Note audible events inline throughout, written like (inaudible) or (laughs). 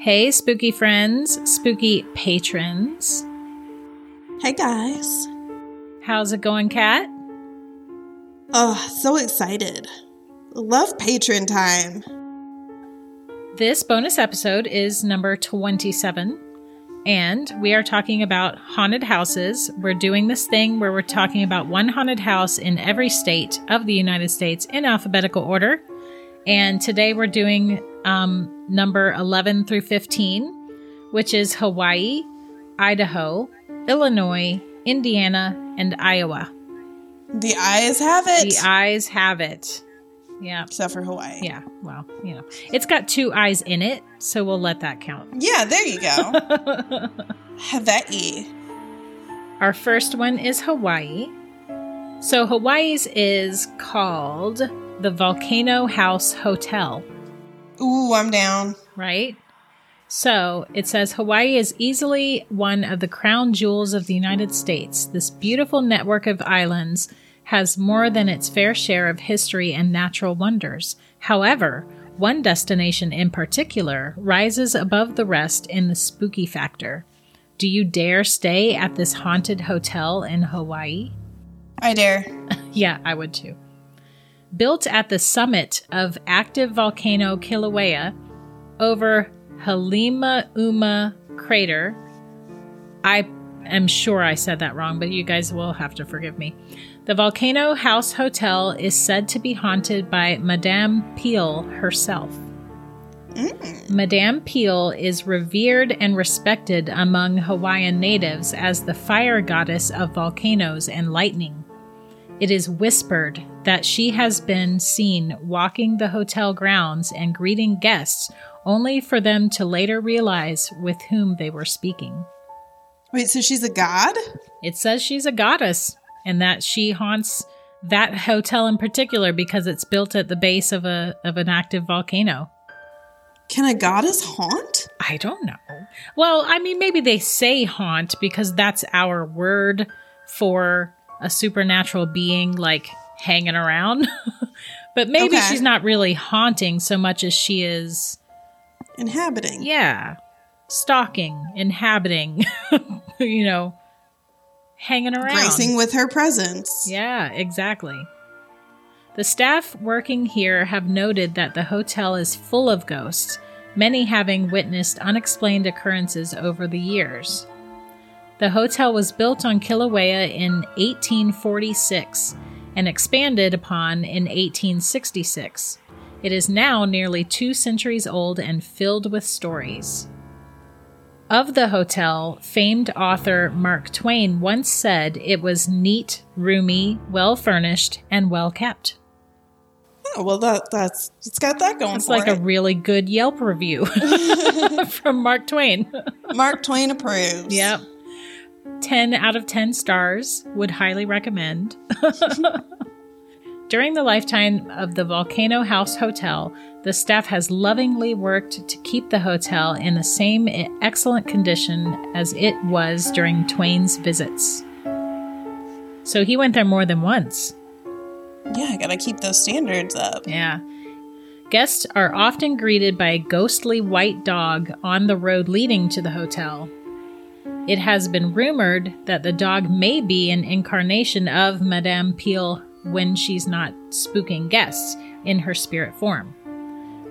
Hey, spooky friends, spooky patrons. Hey guys. How's it going, Kat? Oh, so excited. Love patron time. This bonus episode is number 27, and we are talking about haunted houses. We're doing this thing where we're talking about one haunted house in every state of the United States in alphabetical order. And today we're doing um, number 11 through 15, which is Hawaii, Idaho, Illinois, Indiana, and Iowa. The eyes have it. The eyes have it. Yeah. Except for Hawaii. Yeah. Well, you know, it's got two eyes in it, so we'll let that count. Yeah, there you go. (laughs) Hawaii. Our first one is Hawaii. So Hawaii's is called the Volcano House Hotel. Ooh, I'm down. Right? So it says Hawaii is easily one of the crown jewels of the United States. This beautiful network of islands has more than its fair share of history and natural wonders. However, one destination in particular rises above the rest in the spooky factor. Do you dare stay at this haunted hotel in Hawaii? I dare. (laughs) yeah, I would too. Built at the summit of active volcano Kilauea over Halima Uma crater. I am sure I said that wrong, but you guys will have to forgive me. The Volcano House Hotel is said to be haunted by Madame Peel herself. Mm. Madame Peel is revered and respected among Hawaiian natives as the fire goddess of volcanoes and lightning. It is whispered that she has been seen walking the hotel grounds and greeting guests, only for them to later realize with whom they were speaking. Wait, so she's a god? It says she's a goddess and that she haunts that hotel in particular because it's built at the base of a of an active volcano. Can a goddess haunt? I don't know. Well, I mean maybe they say haunt because that's our word for a supernatural being like hanging around. (laughs) but maybe Okay. she's not really haunting so much as she is Inhabiting. yeah, stalking, inhabiting, (laughs) you know, hanging around. Gracing with her presence. Yeah, exactly. The staff working here have noted that the hotel is full of ghosts, many having witnessed unexplained occurrences over the years. The hotel was built on Kilauea in 1846 and expanded upon in 1866. It is now nearly two centuries old and filled with stories. Of the hotel, famed author Mark Twain once said it was neat, roomy, well furnished, and well kept. Oh, well, that that's it's got that going It's like a really good Yelp review (laughs) (laughs) from Mark Twain. Mark Twain approves. yep. 10 out of 10 stars. Would highly recommend. (laughs) During the lifetime of the Volcano House Hotel, the staff has lovingly worked to keep the hotel in the same excellent condition as it was during Twain's visits. So he went there more than once. Yeah, I gotta keep those standards up. Yeah. Guests are often greeted by a ghostly white dog on the road leading to the hotel. It has been rumored that the dog may be an incarnation of Madame Peel when she's not spooking guests in her spirit form.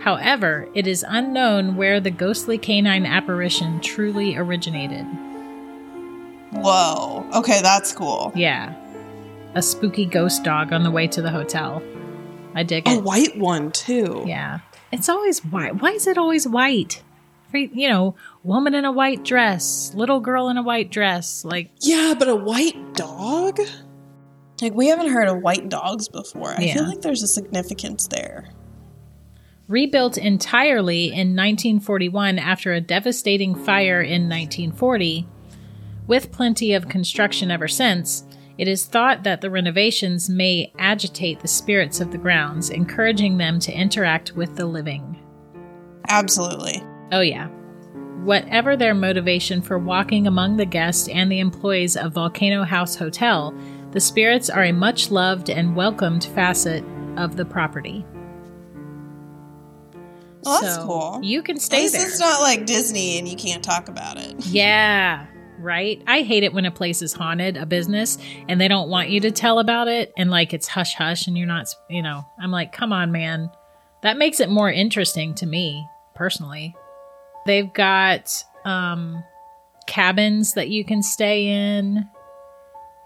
However, it is unknown where the ghostly canine apparition truly originated. Whoa. Okay, that's cool. Yeah. A spooky ghost dog on the way to the hotel. I dig A it. white one too. Yeah. It's always white. Why is it always white? You know, woman in a white dress, little girl in a white dress. Like, Yeah, but a white dog? Like we haven't heard of white dogs before. I Yeah. feel like there's a significance there. rebuilt entirely in 1941 after a devastating fire in 1940, with plenty of construction ever since, it is thought that the renovations may agitate the spirits of the grounds, encouraging them to interact with the living. Absolutely. Oh, yeah. Whatever their motivation for walking among the guests and the employees of Volcano House Hotel, the spirits are a much loved and welcomed facet of the property. Well, that's So cool. You can At stay least there. it's not like Disney and you can't talk about it. (laughs) Yeah, right. I hate it when a place is haunted, a business, and they don't want you to tell about it and like it's hush hush and you're not, you know, I'm like, come on, man. That makes it more interesting to me personally. They've got um cabins that you can stay in.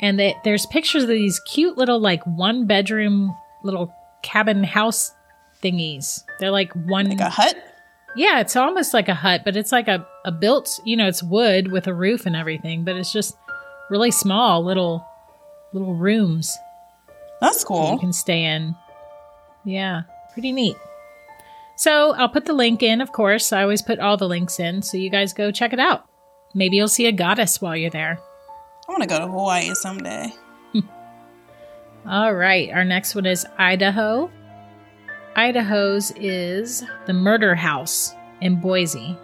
And they, there's pictures of these cute little like one bedroom little cabin house thingies. They're like one Like a hut? yeah, it's almost like a hut, but it's like a, a built, you know, it's wood with a roof and everything, but it's just really small little little rooms That's that cool. you can stay in. Yeah, pretty neat. So I'll put the link in, of course. I always put all the links in, so you guys go check it out. Maybe you'll see a goddess while you're there. I want to go to Hawaii someday. (laughs) All right, our next one is Idaho. Idaho's is the Murder House in Boise.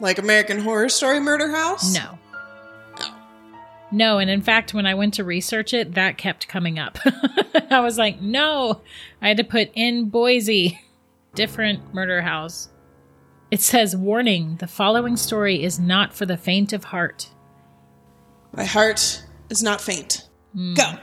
Like American Horror Story Murder House? No. Oh. No, and in fact, when I went to research it, that kept coming up. (laughs) I was like, no, I had to put in Boise, different murder house. It says, warning, the following story is not for the faint of heart. My heart is not faint. Hmm. Go.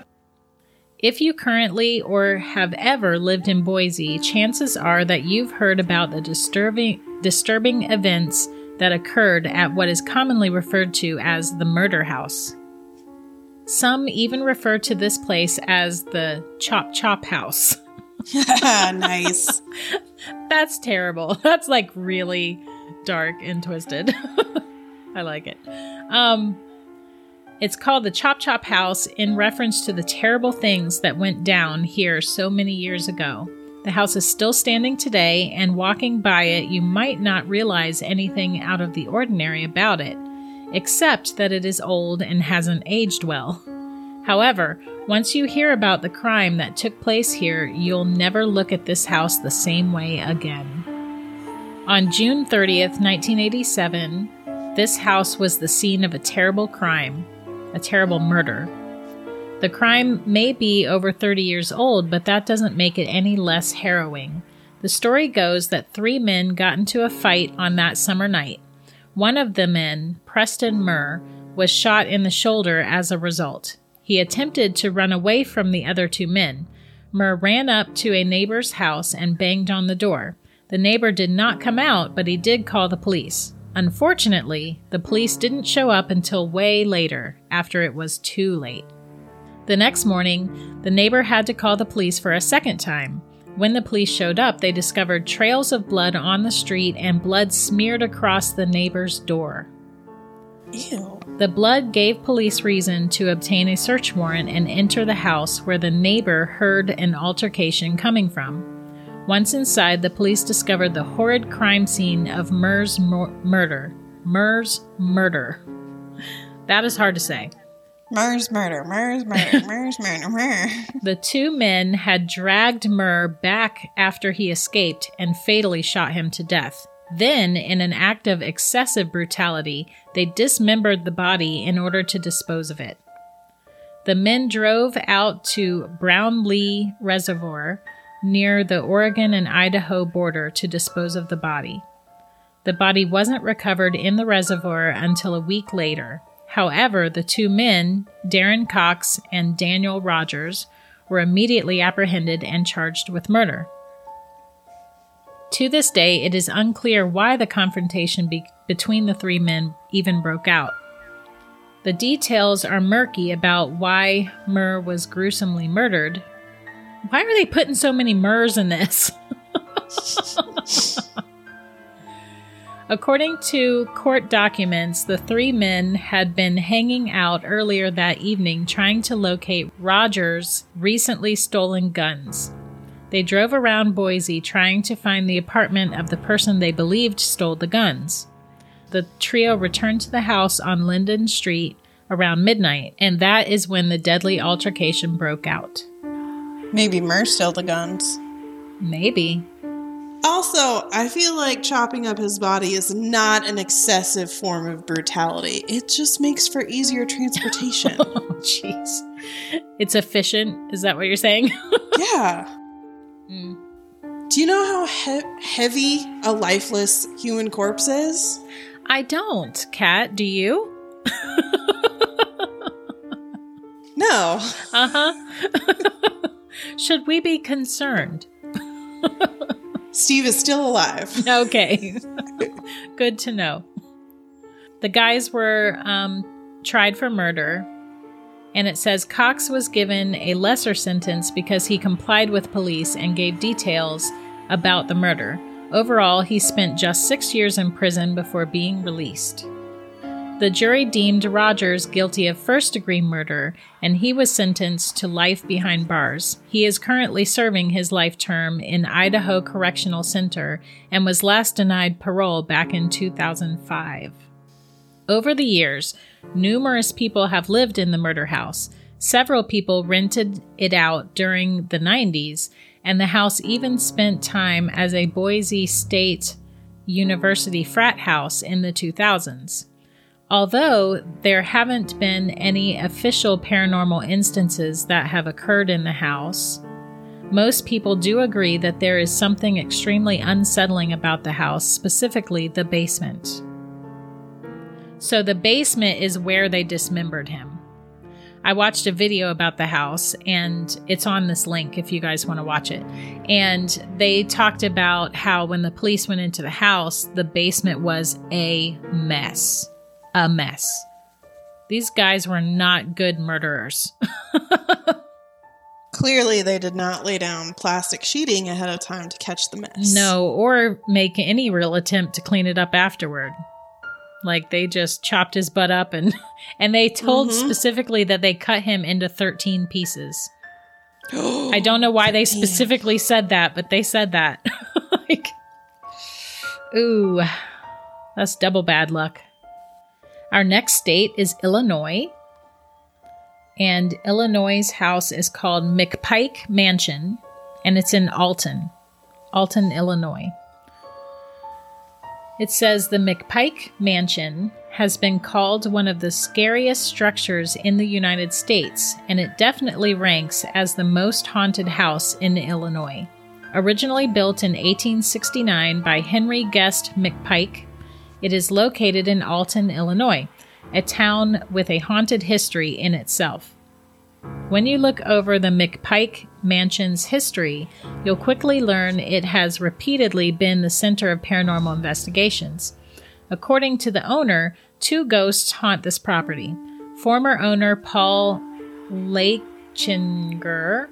If you currently or have ever lived in Boise, chances are that you've heard about the disturbing disturbing events that occurred at what is commonly referred to as the murder house. Some even refer to this place as the Chop Chop House. (laughs) (laughs) nice. (laughs) That's terrible. (laughs) That's like really dark and twisted. I like it. Um it's called the Chop Chop House in reference to the terrible things that went down here so many years ago. The house is still standing today, and walking by it, you might not realize anything out of the ordinary about it, except that it is old and hasn't aged well. However, once you hear about the crime that took place here, you'll never look at this house the same way again. On June 30th, 1987, this house was the scene of a terrible crime, a terrible murder. The crime may be over 30 years old, but that doesn't make it any less harrowing. The story goes that three men got into a fight on that summer night. One of the men, Preston Murr, was shot in the shoulder as a result. He attempted to run away from the other two men. Murr ran up to a neighbor's house and banged on the door. The neighbor did not come out, but he did call the police. Unfortunately, the police didn't show up until way later, after it was too late. The next morning, the neighbor had to call the police for a second time. When the police showed up, they discovered trails of blood on the street and blood smeared across the neighbor's door. Ew. The blood gave police reason to obtain a search warrant and enter the house where the neighbor heard an altercation coming from. Once inside, the police discovered the horrid crime scene of Murr's mur- murder. Murr's murder. That is hard to say. Murr's murder. Murr's murder. (laughs) Murr's murder. Murr. The two men had dragged Murr back after he escaped and fatally shot him to death. Then, in an act of excessive brutality, they dismembered the body in order to dispose of it. The men drove out to Brownlee Reservoir near the Oregon and Idaho border to dispose of the body. The body wasn't recovered in the reservoir until a week later. However, the two men, Darren Cox and Daniel Rogers, were immediately apprehended and charged with murder. To this day, it is unclear why the confrontation be- between the three men even broke out. The details are murky about why Murr was gruesomely murdered. Why are they putting so many Murrs in this? According to court documents, the three men had been hanging out earlier that evening trying to locate Rogers' recently stolen guns. They drove around Boise trying to find the apartment of the person they believed stole the guns. The trio returned to the house on Linden Street around midnight, and that is when the deadly altercation broke out. Maybe Murr stole the guns. Maybe. Also, I feel like chopping up his body is not an excessive form of brutality. It just makes for easier transportation. (laughs) Oh, jeez. It's efficient. Is that what you're saying? (laughs) yeah. Mm. Do you know how he- heavy a lifeless human corpse is? I don't, Kat. Do you? (laughs) No. Uh huh. (laughs) Should we be concerned? Steve is still alive. (laughs) Okay. Good to know. The guys were um, tried for murder, and it says Cox was given a lesser sentence because he complied with police and gave details about the murder. Overall, he spent just six years in prison before being released. The jury deemed Rogers guilty of first degree murder, and he was sentenced to life behind bars. He is currently serving his life term in Idaho Correctional Center and was last denied parole back in 2005. Over the years, numerous people have lived in the murder house. Several people rented it out during the 90s, and the house even spent time as a Boise State University frat house in the 2000s. Although there haven't been any official paranormal instances that have occurred in the house, most people do agree that there is something extremely unsettling about the house, specifically the basement. So, the basement is where they dismembered him. I watched a video about the house, and it's on this link if you guys want to watch it. And they talked about how when the police went into the house, the basement was a mess a mess. These guys were not good murderers. (laughs) Clearly, they did not lay down plastic sheeting ahead of time to catch the mess. no, or make any real attempt to clean it up afterward. Like they just chopped his butt up and (laughs) and they told Mhm. specifically that they cut him into 13 pieces. (gasps) I don't know why they specifically said that, but they said that. (laughs) like Ooh. That's double bad luck. Our next state is Illinois. And Illinois' house is called McPike Mansion, and it's in Alton, Alton, Illinois. It says the McPike Mansion has been called one of the scariest structures in the United States, and it definitely ranks as the most haunted house in Illinois. Originally built in 1869 by Henry Guest McPike, it is located in Alton, Illinois, a town with a haunted history in itself. When you look over the McPike Mansion's history, you'll quickly learn it has repeatedly been the center of paranormal investigations. According to the owner, two ghosts haunt this property. Former owner Paul Laichinger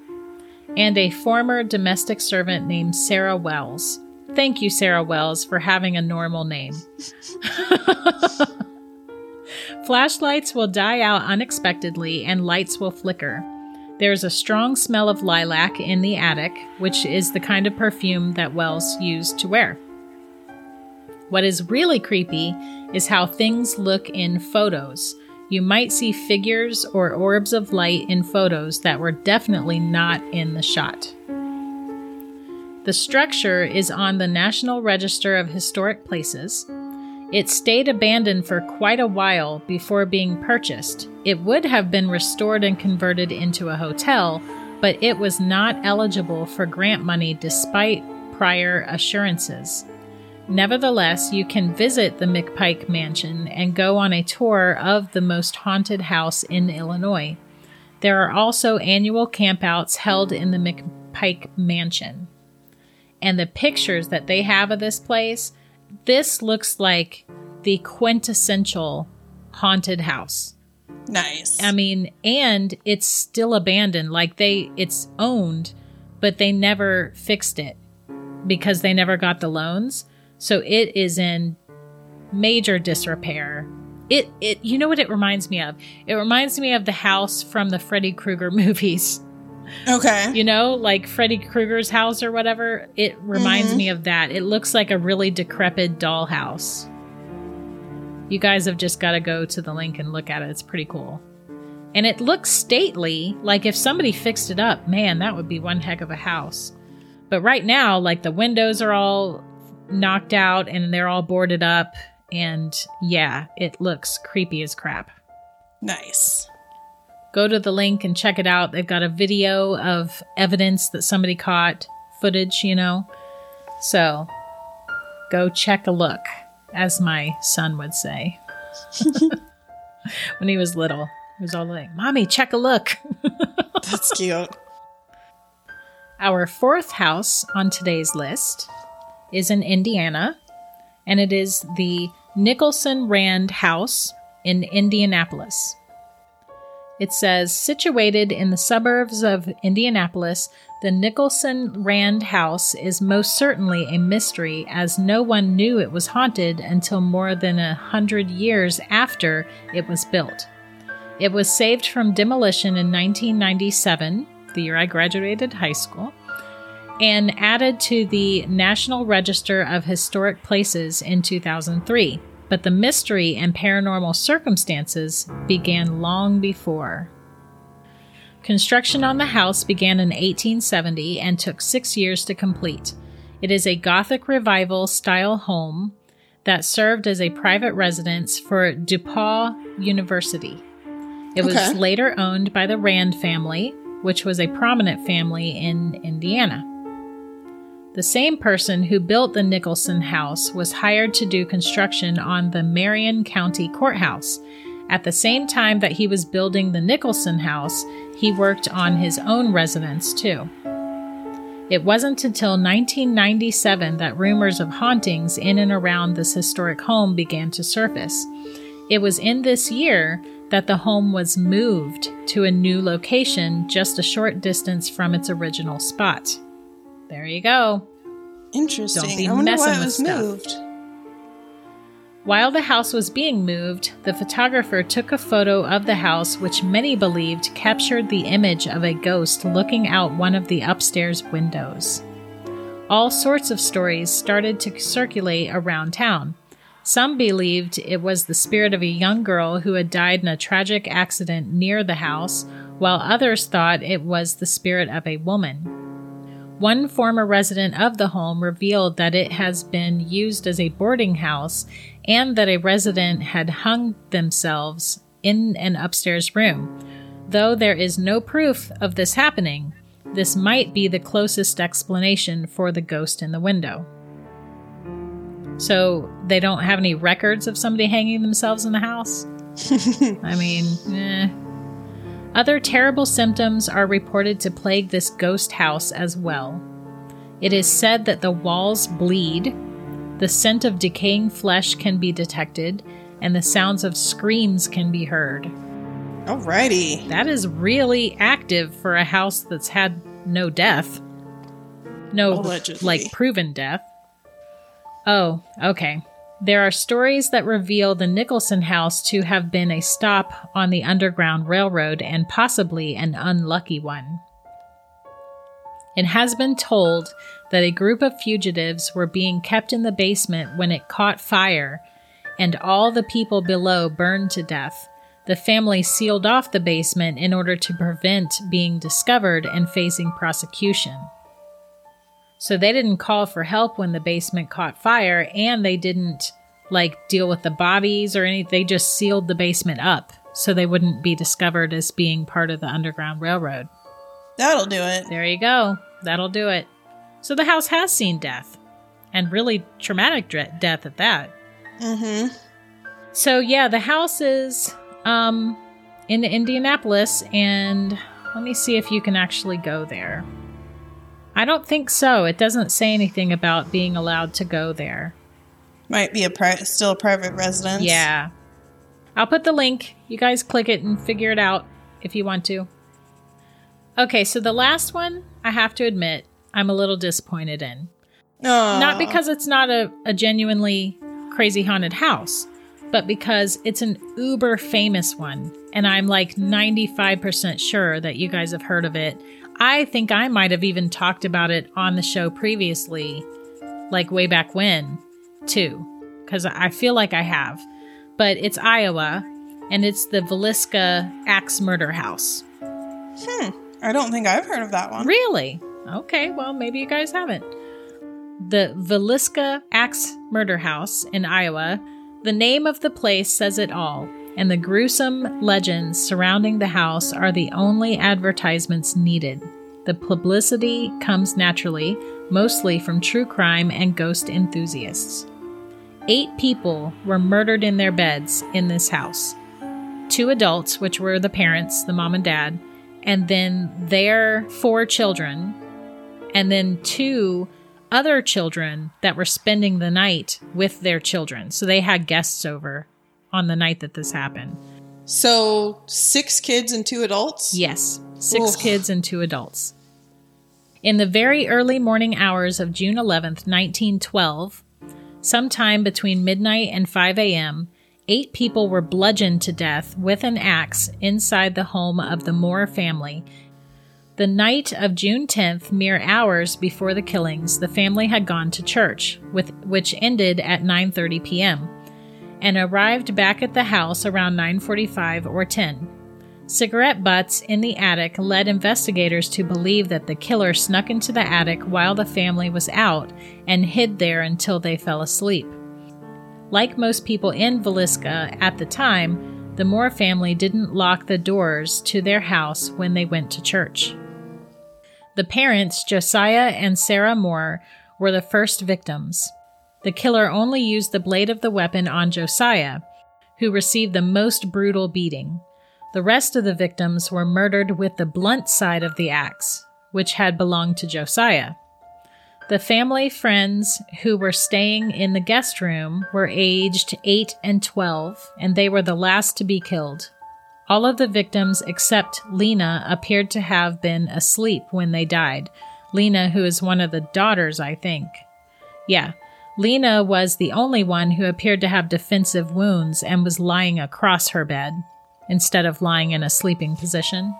and a former domestic servant named Sarah Wells. Thank you, Sarah Wells, for having a normal name. (laughs) Flashlights will die out unexpectedly and lights will flicker. There's a strong smell of lilac in the attic, which is the kind of perfume that Wells used to wear. What is really creepy is how things look in photos. You might see figures or orbs of light in photos that were definitely not in the shot. The structure is on the National Register of Historic Places. It stayed abandoned for quite a while before being purchased. It would have been restored and converted into a hotel, but it was not eligible for grant money despite prior assurances. Nevertheless, you can visit the McPike Mansion and go on a tour of the most haunted house in Illinois. There are also annual campouts held in the McPike Mansion. And the pictures that they have of this place, this looks like the quintessential haunted house. Nice. I mean, and it's still abandoned. Like they, it's owned, but they never fixed it because they never got the loans. So it is in major disrepair. It, it, you know what it reminds me of? It reminds me of the house from the Freddy Krueger (laughs) movies. Okay. You know, like Freddy Krueger's house or whatever. It reminds Mhm. me of that. It looks like a really decrepit dollhouse. You guys have just got to go to the link and look at it. It's pretty cool. And it looks stately. Like if somebody fixed it up, man, that would be one heck of a house. But right now, like the windows are all knocked out and they're all boarded up. And yeah, it looks creepy as crap Nice. Go to the link and check it out. They've got a video of evidence that somebody caught, footage, you know. So go check a look, as my son would say. (laughs) when he was little, he was all like, Mommy, check a look. (laughs) That's cute. Our fourth house on today's list is in Indiana, and it is the Nicholson Rand House in Indianapolis. It says, situated in the suburbs of Indianapolis, the Nicholson Rand House is most certainly a mystery, as no one knew it was haunted until more than a hundred years after it was built. It was saved from demolition in 1997, the year I graduated high school, and added to the National Register of Historic Places in 2003 but the mystery and paranormal circumstances began long before. Construction on the house began in 1870 and took six years to complete. It is a Gothic Revival style home that served as a private residence for DePauw University. It was Okay. later owned by the Rand family, which was a prominent family in Indiana. The same person who built the Nicholson House was hired to do construction on the Marion County Courthouse. At the same time that he was building the Nicholson House, he worked on his own residence too. It wasn't until 1997 that rumors of hauntings in and around this historic home began to surface. It was in this year that the home was moved to a new location just a short distance from its original spot. There you go. Interesting. Don't be I wonder messing why it with was stuff. moved. While the house was being moved, the photographer took a photo of the house, which many believed captured the image of a ghost looking out one of the upstairs windows. All sorts of stories started to circulate around town. Some believed it was the spirit of a young girl who had died in a tragic accident near the house, while others thought it was the spirit of a woman. One former resident of the home revealed that it has been used as a boarding house and that a resident had hung themselves in an upstairs room. Though there is no proof of this happening, this might be the closest explanation for the ghost in the window. So they don't have any records of somebody hanging themselves in the house? (laughs) I mean, eh. Other terrible symptoms are reported to plague this ghost house as well. It is said that the walls bleed, the scent of decaying flesh can be detected, and the sounds of screams can be heard. Alrighty. That is really active for a house that's had no death. No, Allegedly. like proven death. Oh, okay. There are stories that reveal the Nicholson house to have been a stop on the Underground Railroad and possibly an unlucky one. It has been told that a group of fugitives were being kept in the basement when it caught fire and all the people below burned to death. The family sealed off the basement in order to prevent being discovered and facing prosecution. So they didn't call for help when the basement caught fire and they didn't like deal with the bodies or anything. They just sealed the basement up so they wouldn't be discovered as being part of the Underground Railroad. That'll do it. There you go. That'll do it. So the house has seen death and really traumatic dre- death at that. Mm-hmm. So yeah, the house is um in Indianapolis and let me see if you can actually go there. I don't think so. It doesn't say anything about being allowed to go there. Might be a pri- still a private residence. Yeah. I'll put the link. You guys click it and figure it out if you want to. Okay, so the last one, I have to admit, I'm a little disappointed in. Aw. Not because it's not a, a genuinely crazy haunted house, but because it's an uber famous one. And I'm like 95% sure that you guys have heard of it. I think I might have even talked about it on the show previously, like way back when, too, because I feel like I have. But it's Iowa, and it's the Villisca Axe Murder House. Hmm. I don't think I've heard of that one. Really? Okay, well, maybe you guys haven't. The Villisca Axe Murder House in Iowa, the name of the place says it all, and the gruesome legends surrounding the house are the only advertisements needed. The publicity comes naturally, mostly from true crime and ghost enthusiasts. Eight people were murdered in their beds in this house two adults, which were the parents, the mom and dad, and then their four children, and then two other children that were spending the night with their children. So they had guests over on the night that this happened. So six kids and two adults? Yes, six Ugh. kids and two adults. In the very early morning hours of June 11th, 1912, sometime between midnight and 5 a.m., eight people were bludgeoned to death with an axe inside the home of the Moore family. The night of June 10th, mere hours before the killings, the family had gone to church, with, which ended at 9:30 p.m., and arrived back at the house around 9:45 or 10. Cigarette butts in the attic led investigators to believe that the killer snuck into the attic while the family was out and hid there until they fell asleep. Like most people in Villisca at the time, the Moore family didn't lock the doors to their house when they went to church. The parents, Josiah and Sarah Moore, were the first victims. The killer only used the blade of the weapon on Josiah, who received the most brutal beating. The rest of the victims were murdered with the blunt side of the axe, which had belonged to Josiah. The family friends who were staying in the guest room were aged 8 and 12, and they were the last to be killed. All of the victims except Lena appeared to have been asleep when they died. Lena, who is one of the daughters, I think. Yeah, Lena was the only one who appeared to have defensive wounds and was lying across her bed instead of lying in a sleeping position.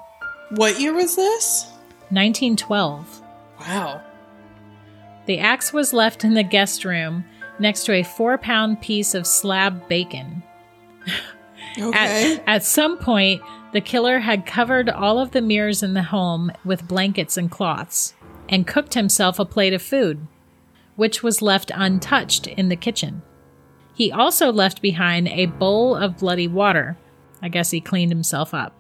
What year was this? 1912. Wow. The axe was left in the guest room next to a four pound piece of slab bacon. (laughs) Okay. At, at some point, the killer had covered all of the mirrors in the home with blankets and cloths and cooked himself a plate of food, which was left untouched in the kitchen. He also left behind a bowl of bloody water. I guess he cleaned himself up.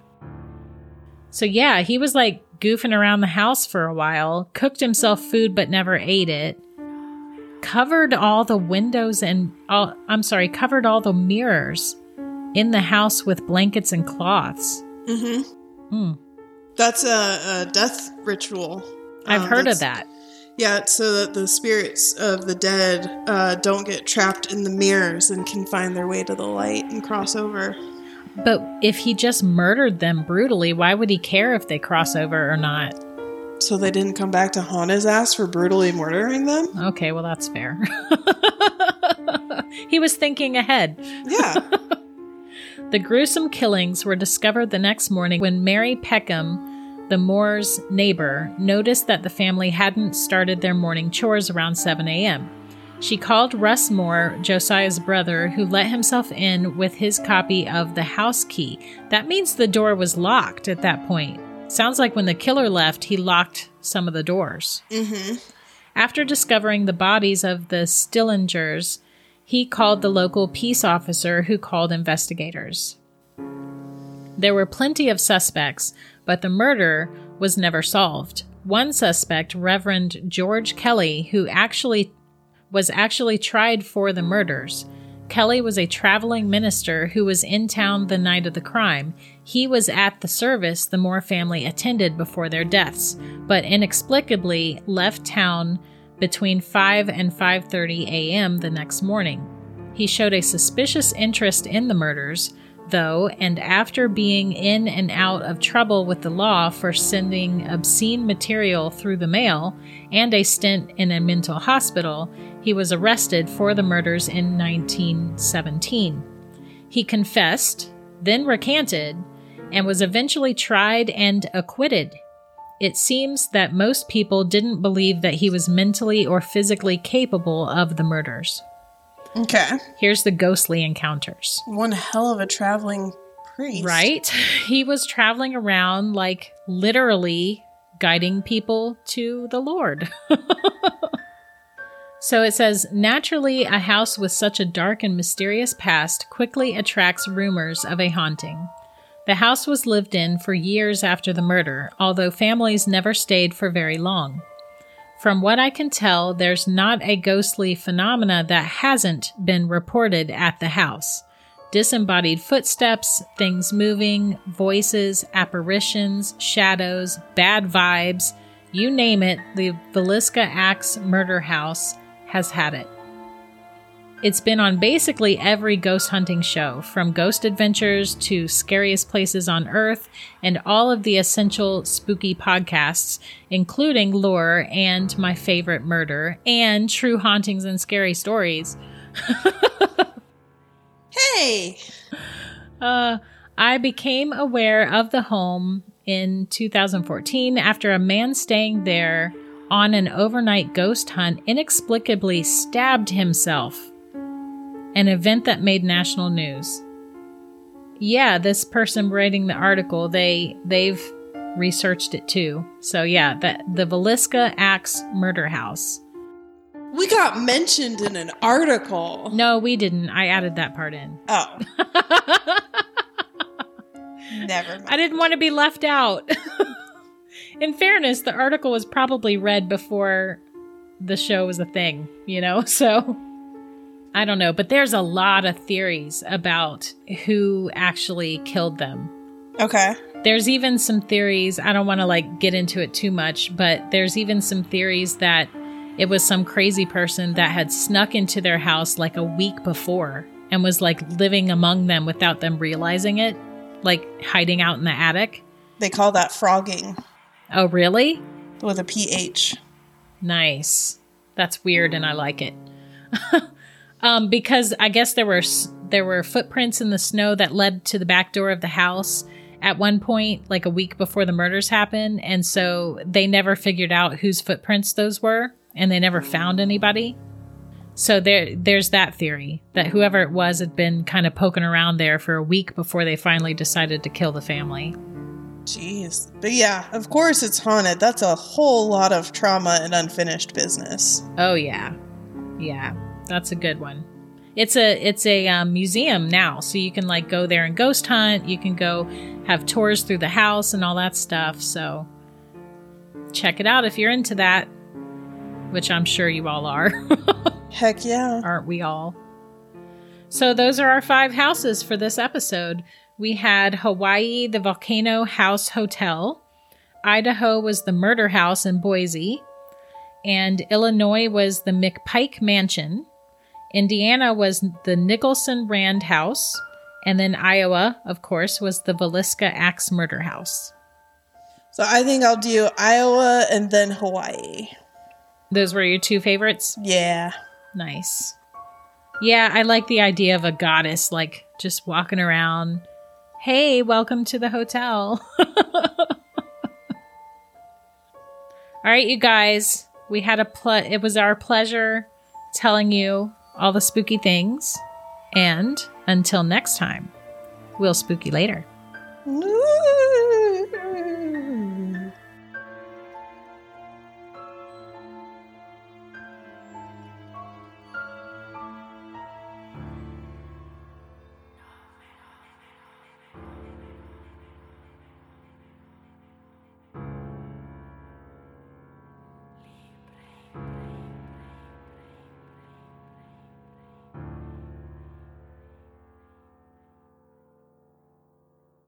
So, yeah, he was like goofing around the house for a while, cooked himself food but never ate it, covered all the windows and all, I'm sorry, covered all the mirrors in the house with blankets and cloths. mm-hmm. Hmm. That's a, a death ritual. I've Um, heard of that. Yeah, so that the spirits of the dead uh, don't get trapped in the mirrors and can find their way to the light and cross over. But if he just murdered them brutally, why would he care if they cross over or not? So they didn't come back to haunt his ass for brutally murdering them? Okay, well, that's fair. (laughs) he was thinking ahead. Yeah. (laughs) The gruesome killings were discovered the next morning when Mary Peckham, the Moore's neighbor, noticed that the family hadn't started their morning chores around 7 a.m. She called Russ Moore, Josiah's brother, who let himself in with his copy of the house key. That means the door was locked at that point. Sounds like when the killer left, he locked some of the doors. mm-hmm. After discovering the bodies of the Stillingers, he called the local peace officer who called investigators. There were plenty of suspects, but the murder was never solved. One suspect, Reverend George Kelly, who actually was actually tried for the murders. Kelly was a traveling minister who was in town the night of the crime. He was at the service the Moore family attended before their deaths, but inexplicably left town between 5 and 5:30 a.m. the next morning. He showed a suspicious interest in the murders, though, and after being in and out of trouble with the law for sending obscene material through the mail and a stint in a mental hospital, he was arrested for the murders in 1917. He confessed, then recanted, and was eventually tried and acquitted. It seems that most people didn't believe that he was mentally or physically capable of the murders. Okay. Here's the ghostly encounters. One hell of a traveling priest. Right? (laughs) He was traveling around, like literally guiding people to the Lord. (laughs) so it says naturally, a house with such a dark and mysterious past quickly attracts rumors of a haunting. The house was lived in for years after the murder, although families never stayed for very long. From what I can tell, there's not a ghostly phenomena that hasn't been reported at the house. Disembodied footsteps, things moving, voices, apparitions, shadows, bad vibes, you name it, the Villisca Axe murder house has had it. It's been on basically every ghost hunting show, from Ghost Adventures to Scariest Places on Earth, and all of the essential spooky podcasts, including Lore and My Favorite Murder, and True Hauntings and Scary Stories. (laughs) hey! Uh, I became aware of the home in 2014 after a man staying there on an overnight ghost hunt inexplicably stabbed himself an event that made national news. Yeah, this person writing the article, they they've researched it too. So yeah, the the Villisca Axe murder house. We got mentioned in an article. No, we didn't. I added that part in. Oh. (laughs) Never mind. I didn't want to be left out. (laughs) in fairness, the article was probably read before the show was a thing, you know? (laughs) So I don't know, but there's a lot of theories about who actually killed them. Okay. There's even some theories, I don't want to like get into it too much, but there's even some theories that it was some crazy person that had snuck into their house like a week before and was like living among them without them realizing it, like hiding out in the attic. They call that phrogging. Oh, really? With a PH. Nice. That's weird and I like it. (laughs) um, because I guess there were there were footprints in the snow that led to the back door of the house at one point, like a week before the murders happened, and so they never figured out whose footprints those were, and they never found anybody. So there, there's that theory that whoever it was had been kind of poking around there for a week before they finally decided to kill the family. Jeez. But yeah, of course it's haunted. That's a whole lot of trauma and unfinished business. Oh yeah. Yeah. That's a good one. It's a it's a um, museum now, so you can like go there and ghost hunt. You can go have tours through the house and all that stuff. So check it out if you're into that, which I'm sure you all are. (laughs) Heck yeah, aren't we all? So those are our five houses for this episode. We had Hawaii, the Volcano House Hotel. Idaho was the Murder House in Boise. And Illinois was the McPike Mansion. Indiana was the Nicholson Rand House, and then Iowa, of course, was the Villisca Axe Murder House. So I think I'll do Iowa and then Hawaii. Those were your two favorites? Yeah. Nice. Yeah, I like the idea of a goddess like just walking around. Hey, welcome to the hotel. (laughs) All right, you guys. We had a ple- it was our pleasure telling you all the spooky things. And until next time, we'll spooky later.